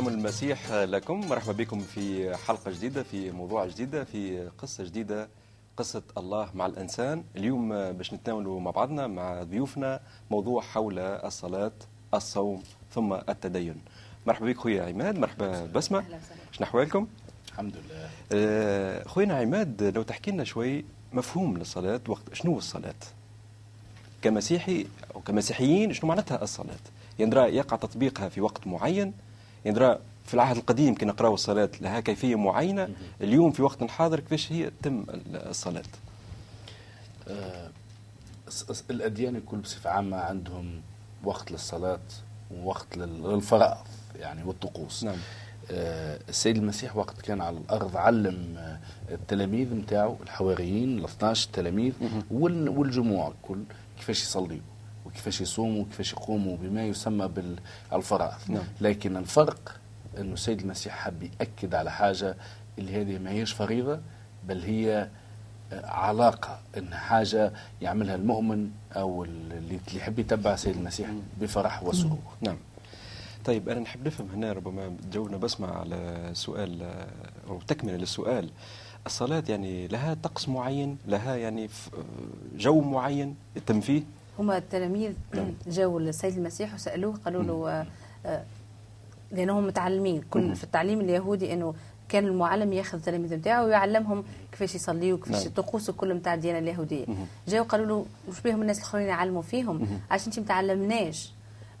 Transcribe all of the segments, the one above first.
سلام المسيح لكم مرحبا بكم في حلقة جديدة في موضوع جديدة في قصة جديدة قصة الله مع الإنسان اليوم باش نتناولوا مع بعضنا مع ضيوفنا موضوع حول الصلاة الصوم ثم التدين مرحبا بك خويا عماد مرحبا بسمة شنو أحوالكم؟ الحمد لله آه، خوينا عماد لو تحكي لنا شوي مفهوم للصلاة وقت شنو الصلاة؟ كمسيحي أو كمسيحيين شنو معناتها الصلاة؟ يندرى يقع تطبيقها في وقت معين يندرى في العهد القديم كي نقراو الصلاة لها كيفية معينة. اليوم في وقت حاضر كيفاش هي تم الصلاة؟ آه، الأديان الكل بصفة عامة عندهم وقت للصلاة ووقت لل- للفرائض يعني والطقوس. نعم. آه، السيد المسيح وقت كان على الأرض علم آه، التلاميذ نتاعو الحواريين ال 12 تلاميذ وال- والجموع الكل كيفاش يصليوا وكيفاش يصوموا وكيفاش يقوموا بما يسمى بالفرائض نعم. لكن الفرق انه السيد المسيح حب يأكد على حاجة اللي هذه ما هيش فريضة بل هي آه، علاقة أن حاجة يعملها المؤمن أو اللي يحب يتبع السيد المسيح بفرح وسرور. نعم. طيب أنا نحب نفهم هنا ربما تجاوبنا بسمع على سؤال آه، أو تكملة للسؤال. الصلاة يعني لها طقس معين لها يعني آه، جو معين يتم فيه؟ هما التلاميذ جاوا للسيد المسيح وسألوه قالوا له آه، لأنهم متعلمين كل في التعليم اليهودي إنه كان المعلم ياخذ التلاميذ نتاعو ويعلمهم كيفاش يصليوا وكيفاش نعم. الطقوس كل نتاع الديانة اليهودية. جاوا قالوا له وش بهم الناس الآخرين يعلموا فيهم؟ عشان انت متعلمناش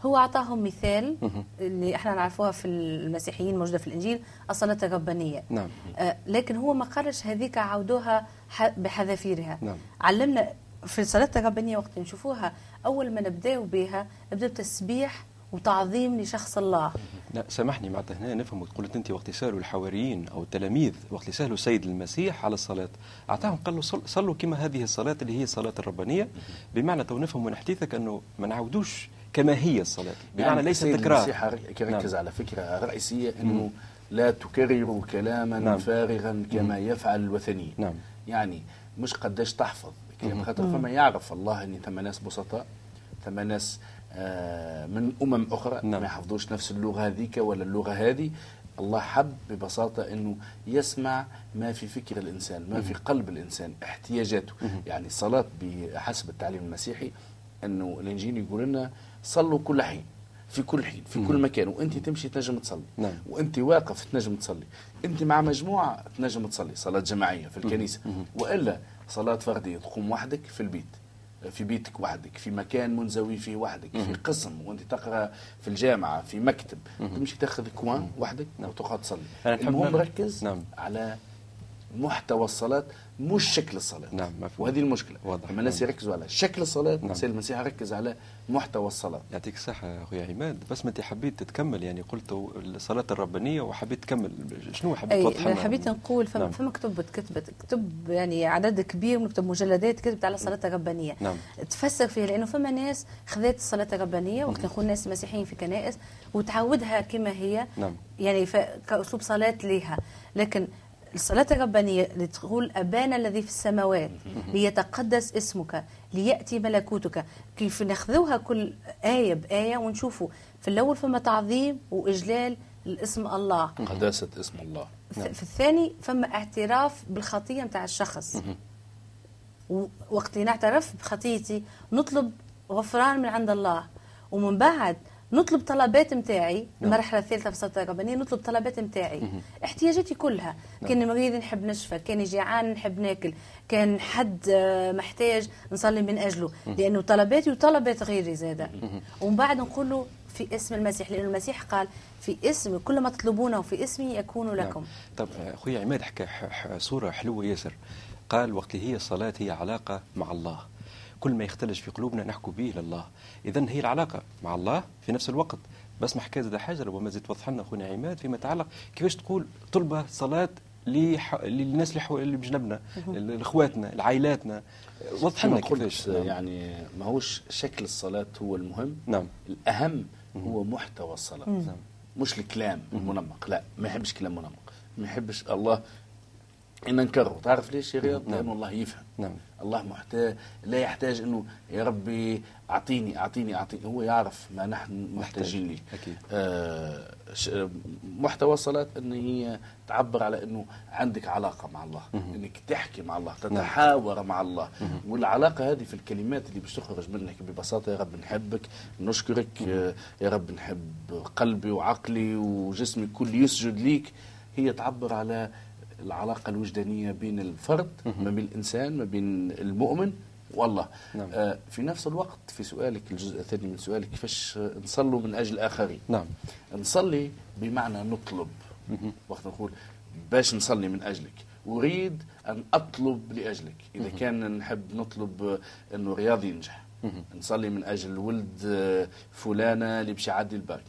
هو أعطاهم مثال اللي إحنا نعرفوها في المسيحيين موجودة في الإنجيل الصلاة الربانية. نعم. آه، لكن هو ما قالش هذيك عودوها ح- بحذافيرها. نعم. علمنا في الصلاة الربانية وقت نشوفوها أول ما نبداو بها نبداو بتسبيح وتعظيم لشخص الله. لا سامحني معناتها هنا نفهم قلت أنت وقت يسالوا الحواريين أو التلاميذ وقت يسالوا السيد المسيح على الصلاة. أعطاهم قال له صل- صلوا كما هذه الصلاة اللي هي الصلاة الربانية. بمعنى تو نفهم من حديثك أنه ما نعودوش كما هي الصلاة. بمعنى يعني ليس تكرار. المسيح يركز نعم. على فكرة رئيسية أنه لا تكرروا كلاما نعم. فارغا كما يفعل الوثنيين. نعم. يعني مش قداش تحفظ. كلام خاطر فما يعرف الله أن ثم ناس بسطاء ثم ناس آه، من أمم أخرى نعم. ما يحفظوش نفس اللغة هذيك ولا اللغة هذه. الله حب ببساطة إنه يسمع ما في فكر الإنسان ما في قلب الإنسان احتياجاته. يعني الصلاة بحسب التعليم المسيحي إنه الإنجيل يقول لنا صلوا كل حين في كل حين في كل مكان. وأنت تمشي تنجم تصلي. نعم. وأنت واقف تنجم تصلي. أنت مع مجموعة تنجم تصلي صلاة جماعية في الكنيسة. وإلا صلاة فرديه تقوم وحدك في البيت في بيتك وحدك في مكان منزوي فيه وحدك في قسم وانت تقرأ في الجامعة في مكتب تمشي تاخذ كوان وحدك وتقعد تصلي. المهم ركز نعم. على محتوى الصلاة. مش شكل الصلاة نعم، مفهوم. وهذه المشكلة واضح. لما الناس نعم. يركزوا على شكل الصلاة نعم. السيد المسيح ركز على محتوى الصلاة يعطيك الصحة أخويا عماد بس ما أنت حبيت تكمل يعني قلت الصلاة الربانية وحبيت تكمل شنو حبيت أي توضح لنا؟ حبيت نقول فما, نعم. فما كتب كتبت كتب يعني عدد كبير من كتب مجلدات كتبت على الصلاة الربانية نعم. تفسر فيها لأنه فما ناس خذت الصلاة الربانية وقت نكون ناس مسيحيين في كنائس وتعودها كما هي نعم. يعني كأسلوب صلاة لها لكن الصلاة الربانية اللي تقول أبانا الذي في السماوات ليتقدس اسمك ليأتي ملكوتك. كيف ناخذوها كل آية بآية ونشوفوا. في الأول فما تعظيم وإجلال الاسم الله. قداسة اسم الله. في في الثاني فما اعتراف بالخطية متاع الشخص. ووقت نعترف بخطيتي نطلب غفران من عند الله. ومن بعد نطلب طلبات متاعي المرحلة الثالثة في الصلاة الربانية نطلب طلبات متاعي. احتياجاتي كلها. كان مريض نحب نشفى كان جيعان نحب ناكل كان حد آه، محتاج نصلي من أجله. لأنه طلباتي وطلبات غيري زادة. ومن بعد نقول له في اسم المسيح لأن المسيح قال في اسمي كل ما تطلبونه في اسمي يكون لكم. نعم. طب اخويا عماد حكى ح- ح- صوره حلوة ياسر. قال وقت هي الصلاة هي علاقة مع الله. كل ما يختلج في قلوبنا نحكو به لله. اذا هي العلاقة مع الله في نفس الوقت. بس ما حكى زاد حاجة ربما زيد توضح لنا أخونا عماد فيما يتعلق كيفاش تقول طلبة صلاة لح- للناس اللي حو- اللي بجنبنا لإخواتنا لعائلاتنا. وضح لنا كيفاش يعني ما هوش شكل الصلاة هو المهم. نعم. الأهم هو محتوى الصلاة. نعم. مش الكلام المنمق. لا ما يحبش كلام منمق. ما يحبش الله إن نكرره تعرف ليش يا رياض؟ نعم. لأنه الله يفهم. نعم. الله محتاج لا يحتاج إنه يا ربي أعطيني أعطيني أعطيني. هو يعرف ما نحن محتاجين ليه. أكيد. آه محتوى الصلاة إن هي تعبر على إنه عندك علاقة مع الله إنك تحكي مع الله تتحاور مع الله. والعلاقة هذه في الكلمات اللي باش تخرج منك ببساطة يا رب نحبك نشكرك آه يا رب نحب قلبي وعقلي وجسمي كل يسجد ليك هي تعبر على العلاقة الوجدانية بين الفرد ما بين الإنسان ما بين المؤمن والله. نعم. آه في نفس الوقت في سؤالك الجزء الثاني من سؤالك كيفاش نصلوا من أجل الآخرين؟ نعم. نصلي بمعنى نطلب. وقت نقول باش نصلي من أجلك. أريد أن أطلب لأجلك. إذا كان نحب نطلب أنه رياضي ينجح. نصلي من أجل ولد آه، فلانة اللي باش يعدي الباك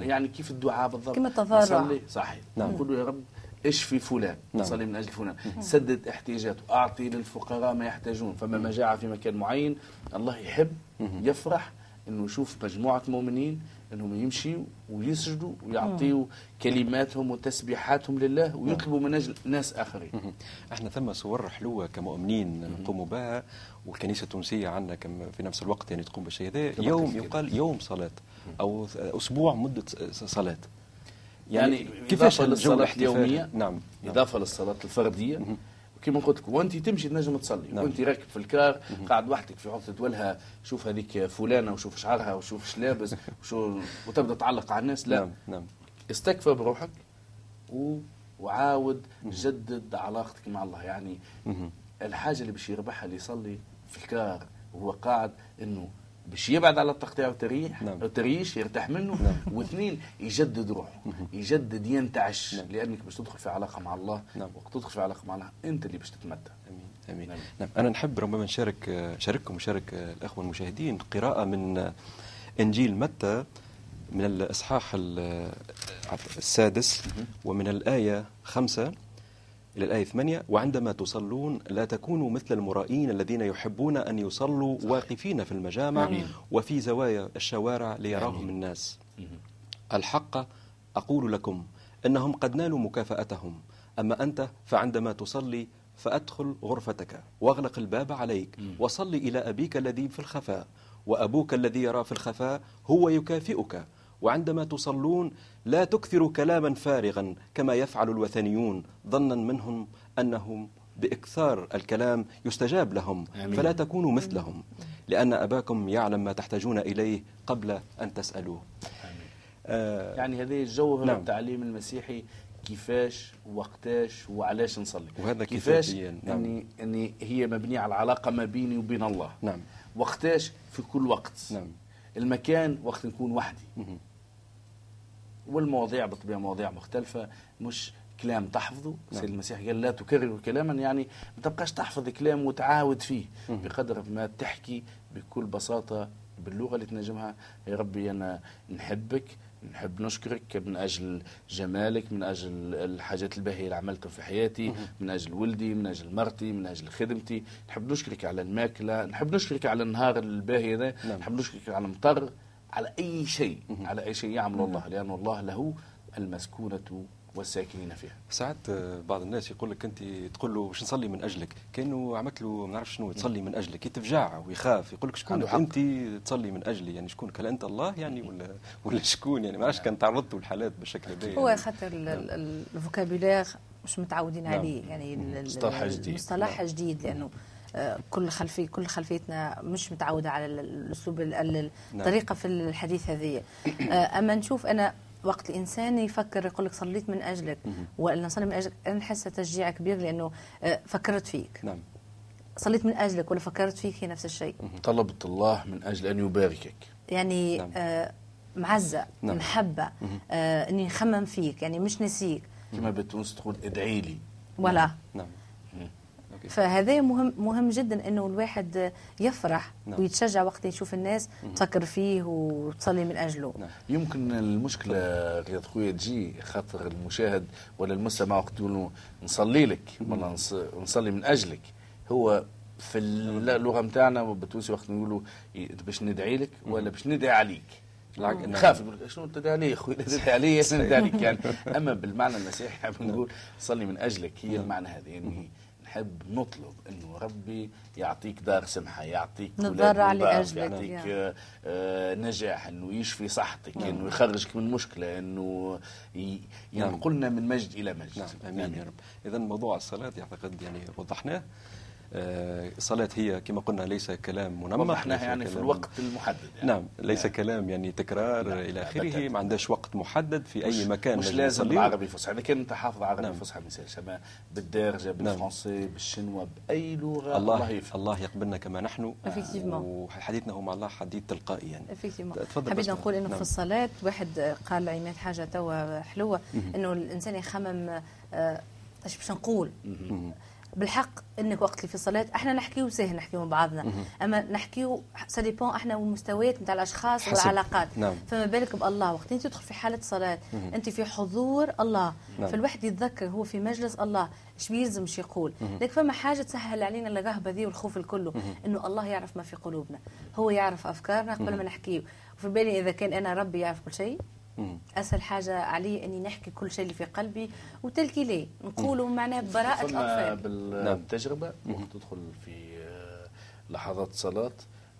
يعني كيف الدعاء بالضبط؟ كما التضرع. نصلي. صحيح. نعم. نقول له يا رب اشفي فلان؟ نعم. نصلي من أجل فلان. سدد احتياجاته اعطي للفقراء ما يحتاجون. فما مجاعة في مكان معين الله يحب يفرح إنه يشوف مجموعة مؤمنين إنهم يمشيوا ويسجدوا ويعطيوا كلماتهم وتسبيحاتهم لله ويطلبوا من أجل ناس آخرين. إحنا ثم صور حلوة كمؤمنين نقوم بها والكنيسة التونسية عندنا كم في نفس الوقت يعني تقوم بالشيء هذا يوم. يقال يوم صلاة أو أسبوع مدة صلاة. يعني كيفاش إضافة الجو للصلاة؟ اليومية؟ نعم. نعم. إضافة للصلاة الفردية؟ وكما قلت لك وأنت تمشي تنجم تصلي نعم. وأنت راكب في الكار قاعد وحدك في عطله ولها شوف هذيك فلانة وشوف شعرها وشوف إيش لابس وشو وتبدأ تعلق على الناس. لا. نعم نعم. استكفى بروحك و... وعاود جدد علاقتك مع الله. يعني. الحاجة اللي باش يربحها اللي يصلي في الكار وهو قاعد إنه باش يبعد على التقطيع والتريح نعم. التريش يرتاح منه نعم. واثنين يجدد روحه يجدد ينتعش نعم. لأنك باش تدخل في علاقة مع الله نعم. وقت تدخل في علاقة مع الله أنت اللي باش تتمتع أمين أمين نعم. نعم. أنا نحب ربما نشارك شارككم وشارك الأخوة المشاهدين قراءة من إنجيل متى من الإصحاح ال- السادس ومن الآية خمسة إلى الآية ثمانية وعندما تصلون لا تكونوا مثل المرائين الذين يحبون أن يصلوا واقفين في المجامع آمين. وفي زوايا الشوارع ليراهم آمين. الناس. الحق أقول لكم إنهم قد نالوا مكافأتهم أما أنت فعندما تصلي فأدخل غرفتك واغلق الباب عليك وصل إلى أبيك الذي في الخفاء وأبوك الذي يرى في الخفاء هو يكافئك. وعندما تصلون لا تكثروا كلاما فارغا كما يفعل الوثنيون ظنا منهم أنهم بإكثار الكلام يستجاب لهم آمين. فلا تكونوا مثلهم لأن أباكم يعلم ما تحتاجون إليه قبل أن تسألوه آه يعني هذه الجوهر نعم. التعليم المسيحي كيفاش وقتاش وعلاش نصلي وهذا كيفاش نعم. اني اني هي مبنية على العلاقة ما بيني وبين الله نعم وقتاش في كل وقت نعم المكان وقت نكون وحدي. والمواضيع بالطبيعه مواضيع مختلفة مش كلام تحفظه نعم. سيد المسيح قال لا تكرروا كلاما يعني ما تبقاش تحفظ كلام وتعاود فيه. بقدر ما تحكي بكل بساطة باللغة اللي تنجمها يا ربي أنا نحبك نحب نشكرك من أجل جمالك من أجل الحاجات الباهية اللي عملتها في حياتي من أجل ولدي من أجل مرتي من أجل خدمتي نحب نشكرك على الماكلة نحب نشكرك على النهار الباهي ده نعم. نحب نشكرك على المطر على أي شيء على أي شيء يعمل الله لأن الله له المسكونة والساكنين فيها. ساعات بعض الناس يقول لك أنت تقول له باش نصلي من أجلك؟ كأنه عملت له ما نعرف شنو تصلي من أجلك. يتفجع ويخاف يقول لك شكون. أنت تصلي من أجلي. يعني شكون هل أنت الله يعني ولا ولا شكون يعني؟ ما نعرفش كان تعرضتوا لحالات بالشكل هذا هو يعني. خاطر ال- ال- الفوكابيلير مش متعودين نعم. عليه. يعني مصطلح جديد. مصطلح جديد لأنه كل خلفيه كل خلفيتنا مش متعودة على ال- الأسلوب ال- ال- نعم. الطريقة في الحديث هذه. آه، أما نشوف أنا وقت الإنسان يفكر يقول لك صليت من أجلك ولا نصلي من أجلك أنا نحس تشجيع كبير لأنه آه، فكرت فيك. نعم. صليت من أجلك ولا فكرت فيك هي نفس الشيء؟ طلبت الله من أجل أن يباركك. يعني نعم. آه، معزة نعم. محبه آه، إني نخمم فيك يعني مش نسيك. كما بالتونس تقول ادعي لي. ولا. نعم. فهذا مهم مهم جدا إنه الواحد يفرح نعم. ويتشجع وقت يشوف الناس تفكر فيه وتصلي من أجله. نعم. يمكن المشكلة رياض خويا تجي خاطر المشاهد ولا المستمع وقت يقول نصلي لك ولا نص- نصلي من أجلك. هو في اللغة نتاعنا بالتونسي وقت نقولوا باش ندعي لك ولا باش ندعي عليك. العق- نعم. خاف يقول لك شنو تدعي علي يا أخوي؟ تدعي علي ندعي عليك. يعني أما بالمعنى المسيحي نقول صلي من أجلك هي المعنى هذا. يعني نحب نطلب إنه ربي يعطيك دار سمحة يعطيك نتضرع لأجلك، يعطيك يعني. آه، نجاح إنه يشفي صحتك إنه يخرجك من مشكلة إنه نعم. ينقلنا من مجد إلى مجد. نعم آمين يا رب. اذا موضوع الصلاة يعتقد يعني وضحناه. الصلاة هي كما قلنا ليس كلام منمق وضحناها يعني في الوقت المحدد يعني. نعم ليس كلام يعني تكرار لا، آخره أبداً. ما عندهاش وقت محدد في أي مكان مش لازم نصليه. بالعربي فصحى إذا كان انت حافظ عربي نعم. فصحى ما اما بالدارجة بالفرنسي بالشنوا باي لغة الله الله يفهم الله يقبلنا كما نحن Effectivement. وحديثنا هو مع الله حديث تلقائي يعني تفضل حبيت. نقول إنه نعم. في الصلاة واحد قال عماد حاجة توا حلوة إنه الإنسان يخمم آه، إيش باش نقول بالحق إنك وقت اللي في الصلاه أحنا نحكيو سهل نحكيو مع بعضنا. أما نحكيو سا ديبون أحنا والمستويات نتاع الأشخاص حسب. والعلاقات. نعم. فما بالك بالله وقت أنت تدخل في حالة صلاة أنت في حضور الله. نعم. فالواحد يتذكر هو في مجلس الله إيش بيلزم إيش يقول. لكن فما حاجة تسهل علينا الرهبه ذي والخوف الكله. إنه الله يعرف ما في قلوبنا. هو يعرف أفكارنا قبل ما نحكيه. وفي بالي إذا كان أنا ربي يعرف كل شيء. مم. أسهل حاجة علي إني نحكي كل شيء اللي في قلبي وتلكي ليه نقوله معناه براءة الأطفال. نعم. بالتجربه وقت تدخل في آه، لحظات صلاة.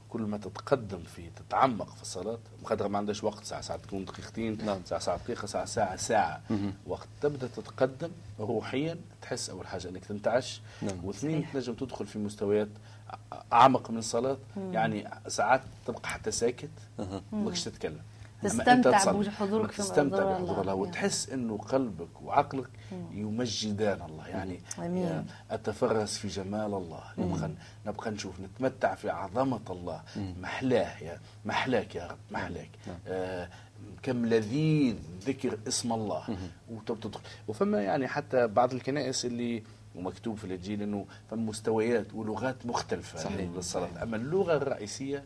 كل ما تتقدم في تتعمق في الصلاة بقدر ما عندهاش وقت ساعة ساعة تكون دقيقتين نعم. ساعة ساعة دقيقة ساعة ساعة ساعة. وقت تبدأ تتقدم روحيا تحس أول حاجة أنك تنتعش. نعم. واثنين. تنجم تدخل في مستويات أعمق من الصلاة. يعني ساعات تبقى حتى ساكت. ماكش تتكلم. تستمتع أنت تصلي. بوجه حضورك في تستمتع حضور بحضور الله. وتحس إنه قلبك وعقلك يمجدان الله. يعني آمين. يا أتفرس في جمال الله. نبقى نبقى نشوف نتمتع في عظمة الله. محلاه يا محلاك يا رب محلاك. آه كم لذيذ ذكر اسم الله. وتدخل وفما يعني حتى بعض الكنائس اللي ومكتوب في الإنجيل إنه فما مستويات ولغات مختلفة صحيح. للصلاة. أما اللغة الرئيسية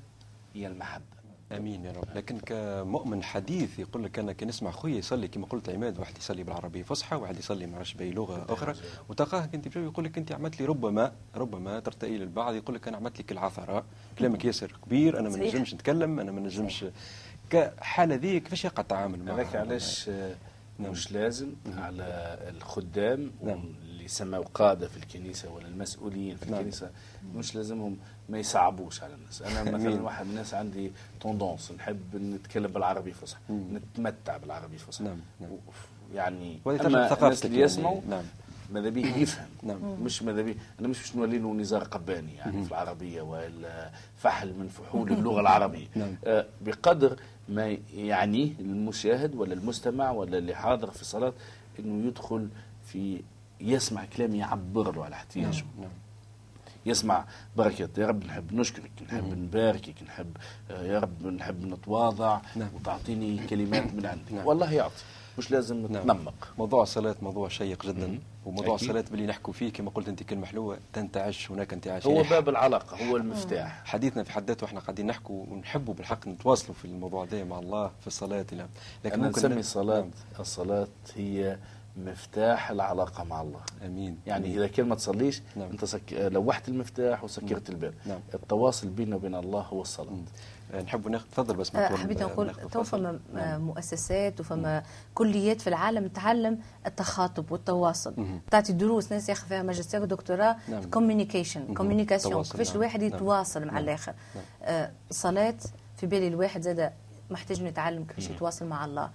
هي المحبة. آمين يا رب. لكن كمؤمن حديث يقول لك أنا كي نسمع خويا يصلي كما قلت عماد واحد يصلي بالعربية فصحى واحد يصلي ما عرفش بأي لغة أخرى. وتلقاه أنت يقول لك أنت عملت لي ربما ربما ترتئي للبعض يقول لك أنا عملت لك العثرة. كلامك ياسر كبير أنا ما. نجمش نتكلم أنا ما نجمش. كحالة ذي كيفاش يقع التعامل معها هذاك علاش نعم. مش لازم على الخدام نعم. يسموا قاده في الكنيسة ولا المسؤولين في نعم. الكنيسة مش لازمهم ما يصعبوش على الناس أنا أمين. مثلا واحد من الناس عندي توندونس نحب نتكلم بالعربي الفصحى نتمتع بالعربي الفصحى نعم، نعم. يعني أما الناس اللي يعني، يسمعوا نعم. ماذا بيه يفهم نعم. مش ماذا بيه أنا مش باش نولي له نزار قباني يعني في العربية ولا فحل من فحول اللغة العربية نعم. آه، بقدر ما يعنيه المشاهد ولا المستمع ولا اللي حاضر في الصلاة إنه يدخل في يسمع كلام يعبر له على احتياجه نعم يسمع بركات يا رب نحب نشكرك نحب نباركك نحب آه، يا رب نحب نتواضع نعم. وتعطيني كلمات من عندك نعم. والله يعطي مش لازم نعم. نتنمق موضوع الصلاة موضوع شيق جدا وموضوع أكيد. الصلاة باللي نحكوا فيه كما قلت أنت كلمة حلوة تنتعش هناك انتعاش هو يعني باب العلاقة هو المفتاح حديثنا في حد ذاته إحنا قاعدين نحكوا ونحبوا بالحق نتواصلوا في الموضوع ده مع الله في الصلاة لا لكن أنا نسمي ن- الصلاة نعم. الصلاة هي مفتاح العلاقة مع الله آمين يعني أمين. إذا كان ما تصليش نعم. أنت سك... لوحت المفتاح وسكرت الباب نعم. التواصل بيننا وبين الله هو الصلاة آه، نحب ناخذ تفضل بس آه، حبيت نقول تو. فما نعم. مؤسسات وفما كليات في العالم تعلم التخاطب والتواصل. تعطي دروس ناس ياخذ فيها ماجستير ودكتوراه نعم. communication. communication كيفاش نعم. الواحد نعم. يتواصل مع نعم. الآخر نعم. آه، الصلاة في بالي الواحد زاد محتاج إنه يتعلم كيفاش يتواصل مع الله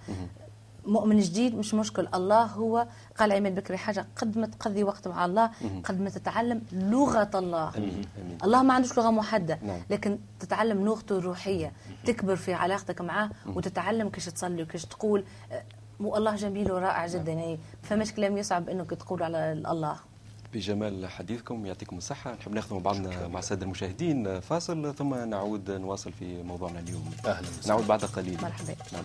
مؤمن جديد مش مشكل. الله هو قال عماد بكري حاجة قد ما تقضي وقت مع الله قد ما تتعلم لغة الله. امين امين الله ما عندوش لغة محدده نعم. لكن تتعلم لغته الروحية. تكبر في علاقتك معاه وتتعلم كيفاش تصلي وكيفاش تقول. والله جميل ورائع جدا. يعني فماش كلام يصعب انك تقول على الله. بجمال حديثكم يعطيكم الصحة. نحب ناخذ مع بعضنا مع السادة المشاهدين فاصل ثم نعود نواصل في موضوعنا اليوم. أهلا وسهلا. نعود بعد قليل. مرحبا. نعم.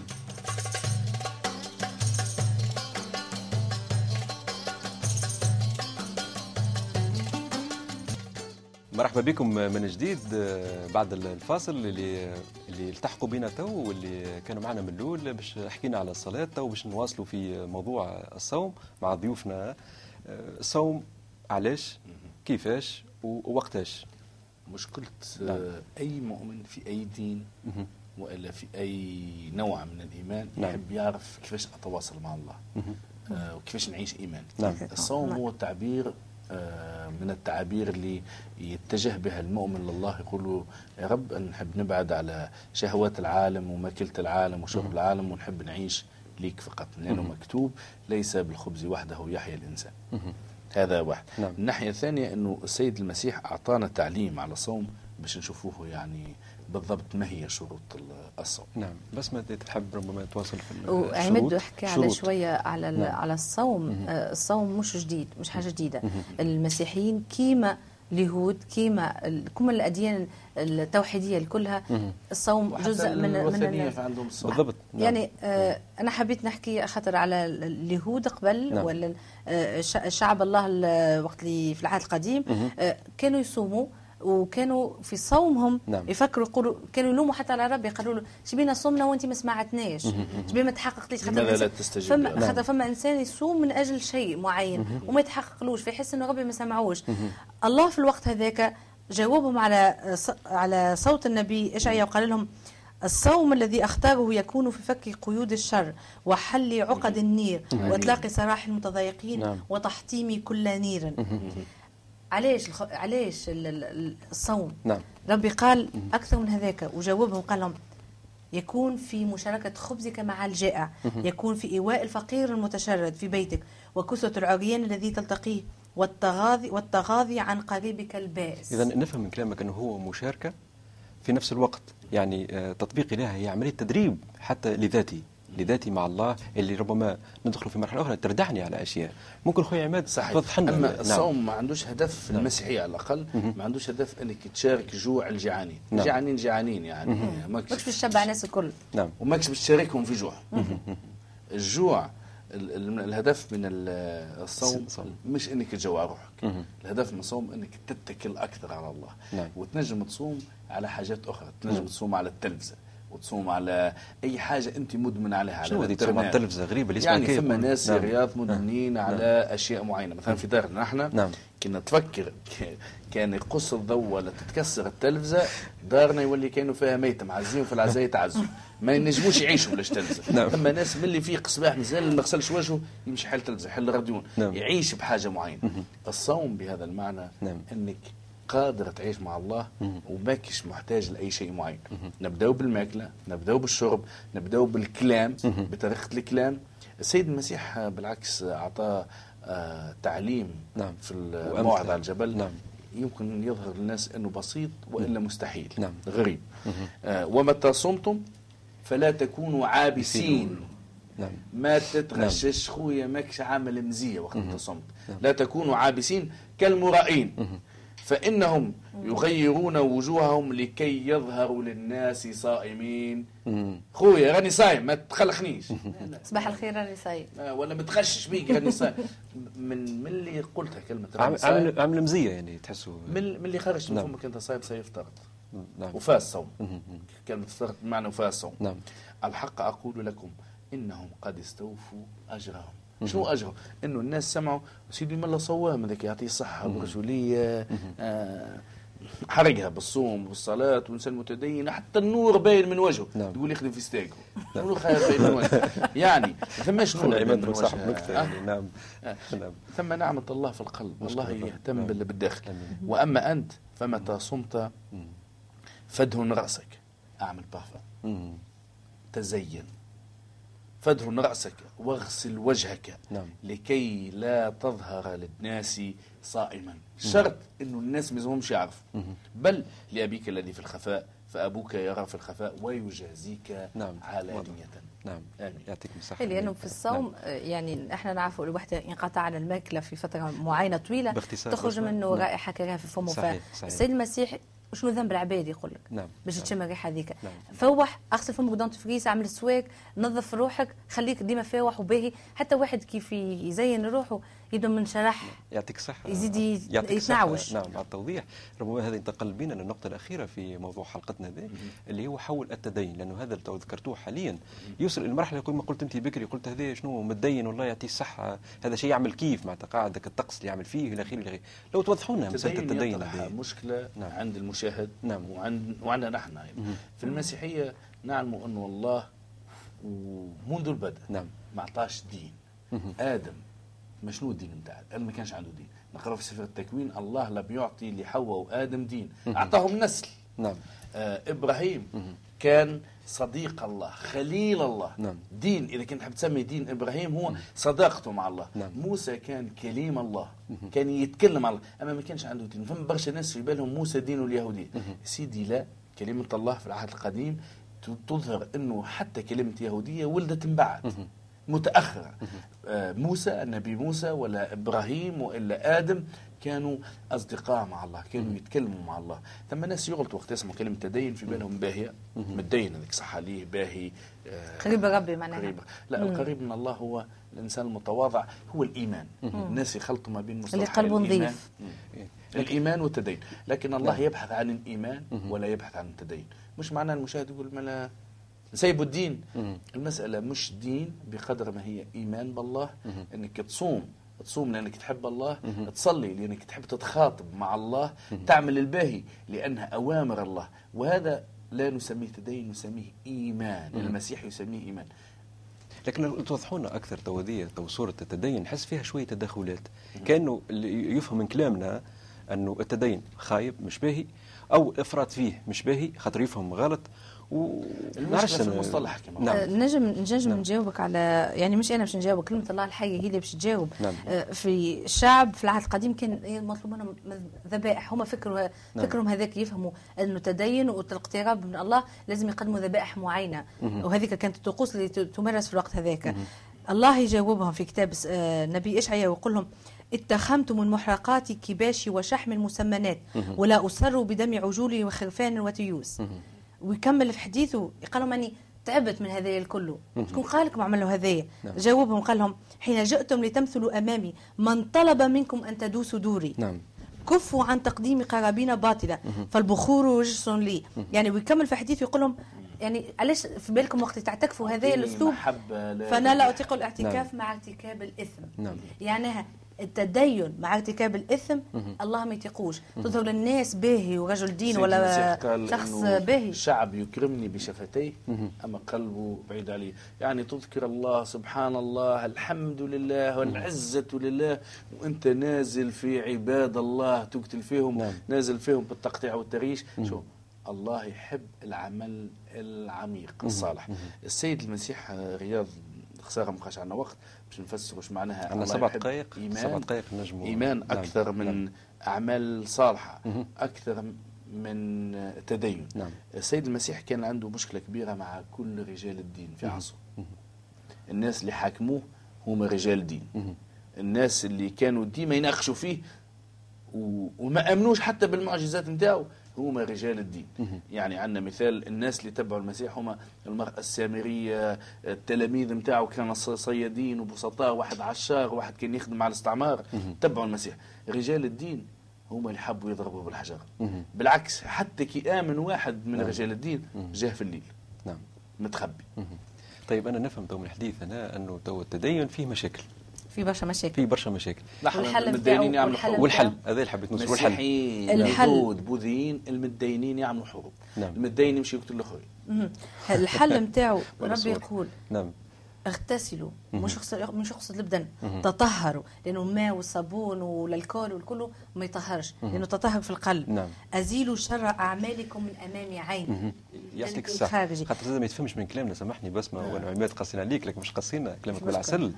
مرحبا بكم من جديد آه، بعد الفاصل اللي اللي التحقوا بنا تو واللي كانوا معنا من الأول باش حكينا على الصلاة تو باش نواصلوا في موضوع الصوم مع ضيوفنا آه، الصوم علاش كيفاش ووقتاش مشكلة نعم. آه، أي مؤمن في أي دين وإلا في أي نوع من الإيمان نعم. يحب يعرف كيفاش أتواصل مع الله. آه وكيفاش نعيش إيمان نعم. الصوم نعم. هو تعبير آه من التعابير اللي يتجه بها المؤمن لله يقول له يا رب نحب نبعد على شهوات العالم وماكلة العالم وشرب العالم ونحب نعيش ليك فقط لأنه. مكتوب ليس بالخبز وحده يحيى الإنسان. هذا واحد نعم. الناحية الثانية أنه السيد المسيح أعطانا تعليم على الصوم باش نشوفوه يعني بالضبط ما هي شروط الصوم نعم بس ما تحب ربما تواصل في الشروط. حكى على. شوية على ال- نعم. على الصوم آه، الصوم مش جديد مش حاجة جديدة المسيحيين كيما اليهود كيما ال- كل الأديان التوحيدية كلها مهم. الصوم جزء من من عندهم الصوم بالضبط نعم. يعني آه أنا حبيت نحكي خاطر على ال- اليهود قبل نعم. ولا آه ش- شعب الله ال- وقت اللي في العهد القديم. آه كانوا يصوموا وكانوا في صومهم نعم. يفكروا يقولوا كانوا يلوموا حتى على ربي قالوا له شبينا صومنا وأنت ما سمعتناش. شبينا ما تحققليش خاطر لا تستجيب فما لنا؟ خاطر فما إنسان يصوم من أجل شيء معين وما يتحققلوش فيحس إنه ربي ما سمعوش. الله في الوقت هذاك جاوبهم على على صوت النبي اشعياء وقال لهم الصوم الذي أختاره يكون في فك قيود الشر وحل عقد النير وإطلاق سراح المتضايقين نعم. وتحطيم كل نير. علاش الخ... علاش ال- ال- ال- الصوم؟ نعم. ربي قال أكثر من هذاك وجاوبهم قال لهم يكون في مشاركة خبزك مع الجائع يكون في إيواء الفقير المتشرد في بيتك وكسوة العريان الذي تلتقيه والتغاضي والتغاضي عن قريبك البائس. إذا نفهم من كلامك أنه هو مشاركة في نفس الوقت يعني آه، تطبيق إله هي عملية تدريب حتى لذاتي لذاتي مع الله اللي ربما ندخل في مرحلة أخرى تردعني على أشياء. ممكن خويا عماد صحيح. توضح لنا. أما نعم. الصوم ما عندوش هدف في نعم. المسيحيه على الأقل ما عندوش هدف إنك تشارك جوع الجيعانين نعم. الجيعانين جيعانين يعني. ماكش باش تشبع الناس الكل. نعم. وماكش باش تشاركهم في جوع. الجوع ال- ال- الهدف من ال- الصوم. مش إنك تجوع روحك. الهدف من الصوم إنك تتكل أكثر على الله. نعم. وتنجم تصوم على حاجات أخرى. تنجم تصوم على التلفزة. وتصوم على أي حاجة أنت مدمن عليها على شنو هذه. التلفزة غريبة اللي يعني ثم ناس نعم. رياض مدمنين على أشياء معينة مثلا في دارنا نحن نعم. كنا تفكر كان يقص الضوء ولا تتكسر التلفزة دارنا يولي كانوا فيها ميت معزين في العزاء يتعزوا ما ينجموش يعيشوا بلاش تلفزة نعم. ثم ناس من اللي فيق صباح مازال ما غسلش وجهه يمشي حل تلفزة يحل راديون نعم. يعيش بحاجة معينة الصوم بهذا المعنى نعم. إنك قادر تعيش مع الله وماكش محتاج لأي شيء معين. نبدأو بالماكلة نبدأو بالشرب نبدأو بالكلام بطريقة الكلام. السيد المسيح بالعكس أعطى آه، تعليم نعم. في. الموعظة على الجبل. نعم. يمكن يظهر للناس إنه بسيط وإلا مستحيل. نعم. غريب. آه ومتى صمتم فلا تكونوا عابسين. نعم. ما تتغشش خويا ماكش عامل مزية وقت انت صمت لا تكونوا عابسين كالمرائين. فإنهم يغيرون وجوههم لكي يظهروا للناس صائمين. خويا راني صايم ما تخلخنيش صباح الخير راني صايم. آه، ولا متغشش بيك راني صايم. من من اللي قلتها كلمة راني صايم عامل- عامل مزية يعني تحسوا من من اللي خرج من نعم. فمك أنت صايم سيفترض نعم. وفاز صوم. مم. كلمة افترض بمعنى وفاز صوم. نعم. الحق أقول لكم إنهم قد استوفوا أجرهم. شنو أجرهم؟ إنه الناس سمعوا سيدي ملا صوام هذاك يعطيه صحة برجولية آه حرقها بالصوم والصلاة وإنسان متدين حتى النور باين من وجهه نعم. تقول يخدم في STEG وشنو خير باين من وجهه يعني ثماش نور باين من وجهه نكتة آه. يعني نعم آه. نعم ثم نعمة الله في القلب الله. يهتم نعم. بالداخل. وأما أنت فمتى صمت. فدهن رأسك أعمل بارفان مم. تزين فادهن رأسك واغسل وجهك نعم. لكي لا تظهر للناس صائما شرط إنه الناس ما يزهمش يعرفوا بل لأبيك الذي في الخفاء فأبوك يرى في الخفاء ويجازيك نعم. علانية. نعم آمين. يعطيك الصحة إيه، لأنه في الصوم نعم. آه، يعني إحنا نعرفوا الواحد ينقطع عن الماكلة في فترة معينة طويلة باختصار تخرج منه نعم. رائحة كريهه في فمه صحيح، صحيح. السيد المسيح شنو ذنب العباد يقول لك نعم. باش نعم. تشم الريحه هذيك نعم. فوح اغسل فمك دونتفريس اعمل سواك نظف روحك خليك ديما فاوح وباهي حتى واحد كيف يزين روحه يبدا من شرح يعطيك الصحة. يزيد ي- يعطيك يتنعوش. الصحة. نعم على التوضيح. ربما هذا ينتقل بنا للنقطة الأخيرة في موضوع حلقتنا هذه اللي هو حول التدين لأنه هذا اللي ذكرتوه حاليا. يوصل إلى المرحلة يقول ما قلت أنت بكري قلت هذا شنو؟ متدين والله يعطيه الصحة. هذا شيء يعمل كيف معناتها قاعد ذاك الطقس اللي يعمل فيه إلى آخره إلى آخره. لو توضحوا لنا مسألة التدين مشكلة نعم. عند المشاهد نعم. وعند وعندنا نحن أيضا. في المسيحية نعلم أنه الله ومنذ البدء نعم. ما أعطاش دين. آدم ما شنو الدين بتاعه؟ آدم ما كانش عنده دين. نقرأ في سفر التكوين الله لم يعطي لحواء وآدم دين. أعطاهم نسل. نعم. آه إبراهيم كان صديق الله خليل الله. نعم. دين إذا كنت حاب تسمي دين إبراهيم هو صداقته مع الله. نعم. موسى كان كليم الله. كان يتكلم على الله. أما ما كانش عنده دين. فما برشا ناس في بالهم موسى دينه اليهودية سيدي لا. كلمة الله في العهد القديم تظهر أنه حتى كلمة يهودية ولدت من بعد. متأخرة. آه، موسى النبي موسى ولا إبراهيم وإلا آدم كانوا أصدقاء مع الله كانوا يتكلموا مع الله. ثم ناس يغلطوا وقت يسمعوا كلمة تدين في بالهم باهية. متدين هذيك صح عليه باهي آه، قريب ربي معناها. قريب. لا القريب من الله هو الإنسان المتواضع هو الإيمان. الناس يخلطوا ما بين مصطلح قلبه الإيمان. نظيف. إيه. الإيمان والتدين. لكن الله يبحث عن الإيمان ولا يبحث عن التدين. مش معنى المشاهد يقول ما لا نسيبوا الدين. المسألة مش دين بقدر ما هي إيمان بالله أنك تصوم. تصوم لأنك تحب الله. تصلي لأنك تحب تتخاطب مع الله. تعمل الباهي لأنها أوامر الله. وهذا لا نسميه تدين نسميه إيمان. المسيح يسميه إيمان. لكن لو توضحوا لنا أكثر توذيه تو صورة التدين. نحس فيها شوية تدخلات. اللي يفهم من كلامنا أنه التدين خايب مش باهي أو إفراط فيه مش باهي خاطر يفهم غلط. و المشكلة في المصطلح كما نعم. آه، نجم نجم نعم. نجاوبك على يعني مش أنا باش نجاوبك كلمة الله الحيه هي اللي باش تجاوب. نعم. آه، في الشعب في العهد القديم كان مطلوب منهم ذبائح. هما فكروا نعم. فكرهم هذاك يفهموا انه تدين والاقتراب من الله لازم يقدموا ذبائح معينة. وهذيك كانت الطقوس اللي تمارس في الوقت هذاك. الله يجاوبهم في كتاب س- آه، نبي اشعياء ويقول لهم اتخمتم المحرقات كباشي وشحم المسمنات ولا أسر بدم عجولي وخرفان وتيوس. ويكمل في حديثه قال لهم أني تعبت من هذايا الكل. شكون قال لكم عملوا هذايا نعم. جاوبهم قال لهم حين جئتم لتمثلوا أمامي من طلب منكم أن تدوسوا دوري؟ نعم. كفوا عن تقديم قرابين باطلة. فالبخور رجس لي. يعني ويكمل في حديثه يقول لهم يعني علاش في بالكم وقت تعتكفوا هذايا أعطيني الأسلوب؟ فأنا لا. أطيق الاعتكاف مع ارتكاب الإثم. نعم. يعني التدين مع ارتكاب الإثم الله ما يطيقوش تظهر للناس باهي ورجل دين ولا شخص باهي. شعب يكرمني بشفتيه أما قلبه بعيد عليه. يعني تذكر الله سبحان الله الحمد لله والعزة لله. وأنت نازل في عباد الله تقتل فيهم نعم. نازل فيهم بالتقطيع والتريش. شو الله يحب العمل العميق الصالح. السيد المسيح رياض خسارة ما بقاش عندنا وقت باش نفسر واش معناها عندنا سبع دقائق سبع دقائق نجموا إيمان نعم. أكثر من نعم. أعمال صالحة أكثر من تدين. نعم. السيد المسيح كان عنده مشكلة كبيرة مع كل رجال الدين في عصره. الناس اللي حاكموه هم رجال دين الناس اللي كانوا ديما يناقشوا فيه و... وما آمنوش حتى بالمعجزات نتاعو. هما رجال الدين. يعني عندنا مثال الناس اللي تبعوا المسيح هما المرأة السامرية التلاميذ نتاعو كانوا صيادين وبسطاء واحد عشار واحد كان يخدم على الاستعمار. تبعوا المسيح. رجال الدين هما اللي حبوا يضربوا بالحجر بالعكس حتى كي آمن واحد من رجال الدين جاه في الليل. نعم. متخبي. طيب أنا نفهم تو من الحديث أنا أنه تو التدين فيه مشاكل. في برشا مشاكل. فيه برشا مشاكل. والحل المتدينين متاعو- يعملوا حروب. والحل هذا اللي حبيت نوصل. والحل. مسيحيين الحل. يهود بوذيين المتدينين يعملوا حروب. نعم. المتدين يمشي يقتل الاخرين. الحل نتاعو ربي. يقول. نعم. اغتسلوا. مش يقصد مش يقصد البدن تطهروا. لأنه الماء والصابون والالكول والكله ما يطهرش. لأنه تطهر في القلب. نعم. أزيلوا شر أعمالكم من أمام عيني يعطيك ال- الصح الخارجي. خاطر زاد ما يتفهمش من كلامنا. سامحني بس ما وأنا عماد قصينا عليك لكن مش قصينا كلامك بالعسل.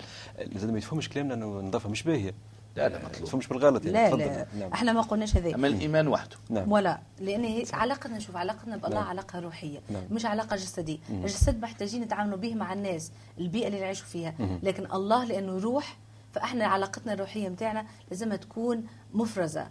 زاد ما يتفهمش كلامنا إنه نظافة مش باهية. لا، لا، ما مطلوب. تفهمش بالغلط يعني لا تفضل. لا نعم. إحنا ما قلناش هذا أما الإيمان وحده نعم ولا لأن هي علاقتنا شوف علاقتنا بألله نعم. علاقة روحية نعم. مش علاقة جسدية الجسد محتاجين نتعاملوا به مع الناس البيئة اللي نعيشوا فيها لكن الله لأنه روح فإحنا علاقتنا الروحية نتاعنا لازمها تكون مفرزة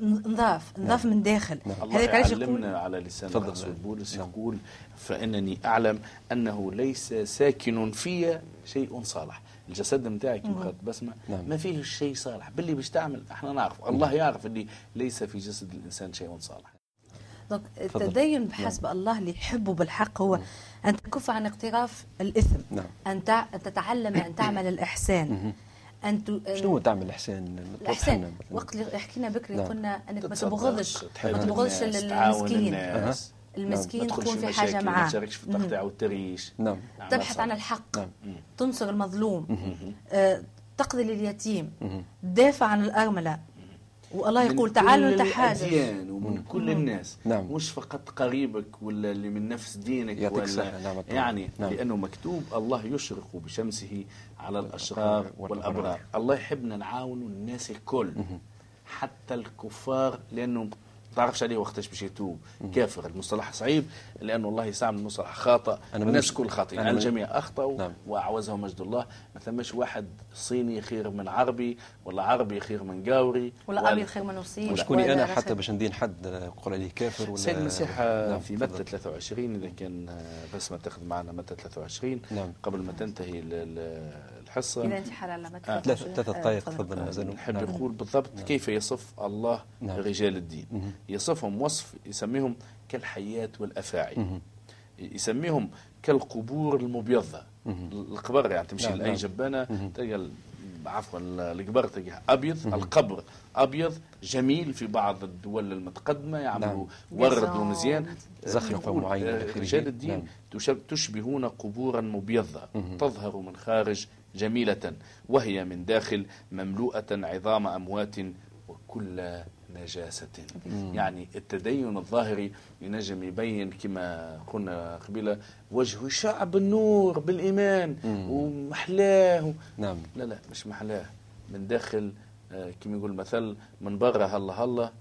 نضاف نضاف من داخل. الله هذاك علاش يقول يعلمنا على لسان. الرسول. بولس نعم. يقول فإنني أعلم أنه ليس ساكن في شيء صالح. الجسد نتاعك كما قالت بسمة. نعم. ما فيه شيء صالح. باللي باش تعمل إحنا نعرف الله يعرف اللي ليس في جسد الإنسان شيء صالح. دونك. التدين بحسب الله اللي يحبه بالحق هو أن تكف عن اقتراف الإثم نعم. أن تتعلم أن تعمل الإحسان. ان. شنو هو تعمل الإحسان. الاحسان. وقت اللي حكينا بكري نعم. قلنا أنك ما تبغضش ما تبغضش المسكين الناس. المسكين. ما تكون في حاجة ما معاه. تشاركش في التقطيع والتريش نعم. أعمال تبحث. عن الحق. نعم. تنصر المظلوم. آه، تقضي لليتيم. تدافع عن الأرملة. والله يقول من تعالوا الأديان ومن كل الناس نعم. مش فقط قريبك ولا اللي من نفس دينك ولا نعم. يعني نعم. لأنه مكتوب الله يشرق بشمسه على الأشرار والأبرار. والأبرار الله يحبنا نعاون الناس الكل حتى الكفار لأنه تعرفش عليه وقتاش باش يتوب كافر المصطلح صعيب لأنه الله يستعمل مصطلح خاطئ الناس كل خاطئين أنا من- الجميع أخطأوا نعم. وأعوزهم مجد الله ما ثماش واحد صيني خير من عربي ولا عربي خير من قاوري ولا أبيض خير من وصيب مش كوني ولا أنا. حتى باش ندين حد نقول عليه كافر ولا سيد المسيح نعم، في تفضل. متى 23 إذا كان آه، بس ما تاخذ معنا متى 23 نعم. قبل ما تنتهي الحصه إذا أنت حلال ما آه. تفضل. ثلاث ثلاث آه، دقائق تفضل. نحب نعم. نقول بالضبط كيف يصف الله نعم. رجال الدين يصفهم وصف يسميهم كالحيات والأفاعي يسميهم كالقبور المبيضة القبر يعني تمشي نعم، لأي نعم. جبانة تلقى عفوا القبر تلقاه أبيض القبر أبيض جميل في بعض الدول المتقدمة يعملوا نعم. ورد. ومزيان زخرفة معينة آه،. رجال الدين نعم. تشب- تشبهون قبورا مبيضة تظهر من خارج جميلة وهي من داخل مملوءة عظام أموات وكل نجاسة. يعني التدين الظاهري ينجم يبين كما قلنا قبيلة وجهه شعب النور بالإيمان ومحلاه. نعم. لا لا مش محلاه من داخل آه، كما يقول المثل من برا هلا هلا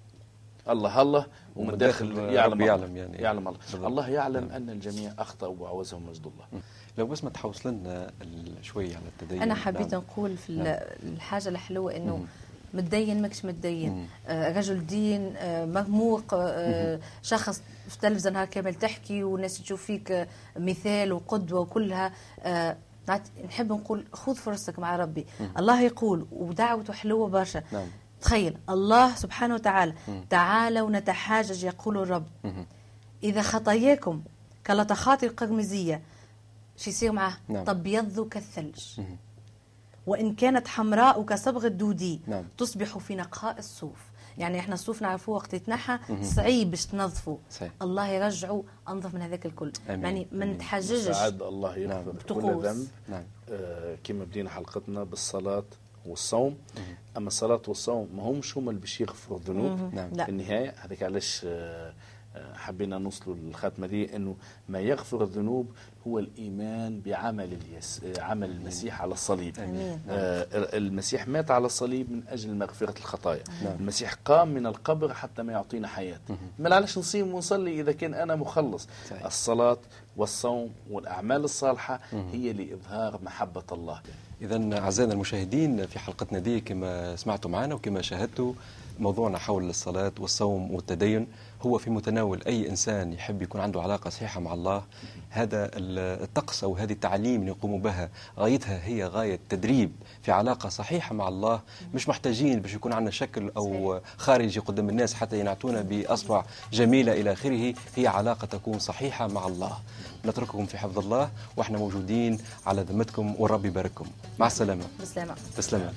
الله الله ومن داخل يعلم الله. يعلم يعني. يعلم الله. بالضبط. الله يعلم أن الجميع اخطاوا وعوزهم مجد الله. لو بس ما تحوص لنا ال- شوي على التدين أنا حبيت نعم. نقول في ال- الحاجة الحلوة إنه متدين ماكش متدين. آه رجل دين آه مرموق آه شخص في التلفزيون نهار كامل تحكي والناس تشوف فيك آه مثال وقدوة وكلها. آه نحب نقول خذ فرصتك مع ربي. الله يقول ودعوته حلوة برشا. نعم. تخيل الله سبحانه وتعالى تعالوا نتحاجج يقول الرب. إذا خطاياكم كلطخات القرمزية شو يصير معه نعم. تبيض كالثلج وإن كانت حمراء كصبغ الدودي نعم. تصبح في نقاء الصوف. يعني إحنا الصوف نعرفوه وقت يتنحى صعيب باش تنظفه صحيح. الله يرجعه انظف من هذاك الكل. يعني ما. نتحججش. سعد الله يغفر كل بطقوس. ذنب. نعم. آه كما بدينا حلقتنا بالصلاة والصوم. أما الصلاة والصوم ما همش هما اللي باش يغفروا الذنوب. نعم. في النهاية هذاك علاش آه، حبينا نوصلوا للخاتمه دي إنه ما يغفر الذنوب هو الإيمان بعمل اليس عمل المسيح على الصليب. آمين. آه، المسيح مات على الصليب من أجل مغفرة الخطايا. نعم. المسيح قام من القبر حتى ما يعطينا حياة. ما علاش نصيم ونصلي إذا كان أنا مخلص. صحيح. الصلاة والصوم والأعمال الصالحة هي لإظهار محبة الله. إذا أعزائنا المشاهدين في حلقتنا دي كما سمعتوا معنا وكما شاهدتوا موضوعنا حول الصلاة والصوم والتدين هو في متناول أي إنسان يحب يكون عنده علاقة صحيحة مع الله هذا ال- الطقس أو هذه التعليم اللي يقوموا بها غايتها هي غاية تدريب في علاقة صحيحة مع الله مش محتاجين باش يكون عندنا شكل أو خارجي قدام الناس حتى ينعتونا بأصبع جميلة إلى آخره هي علاقة تكون صحيحة مع الله. نترككم في حفظ الله وإحنا موجودين على ذمتكم والرب يبارككم. مع السلامة. بسلامه تسلموا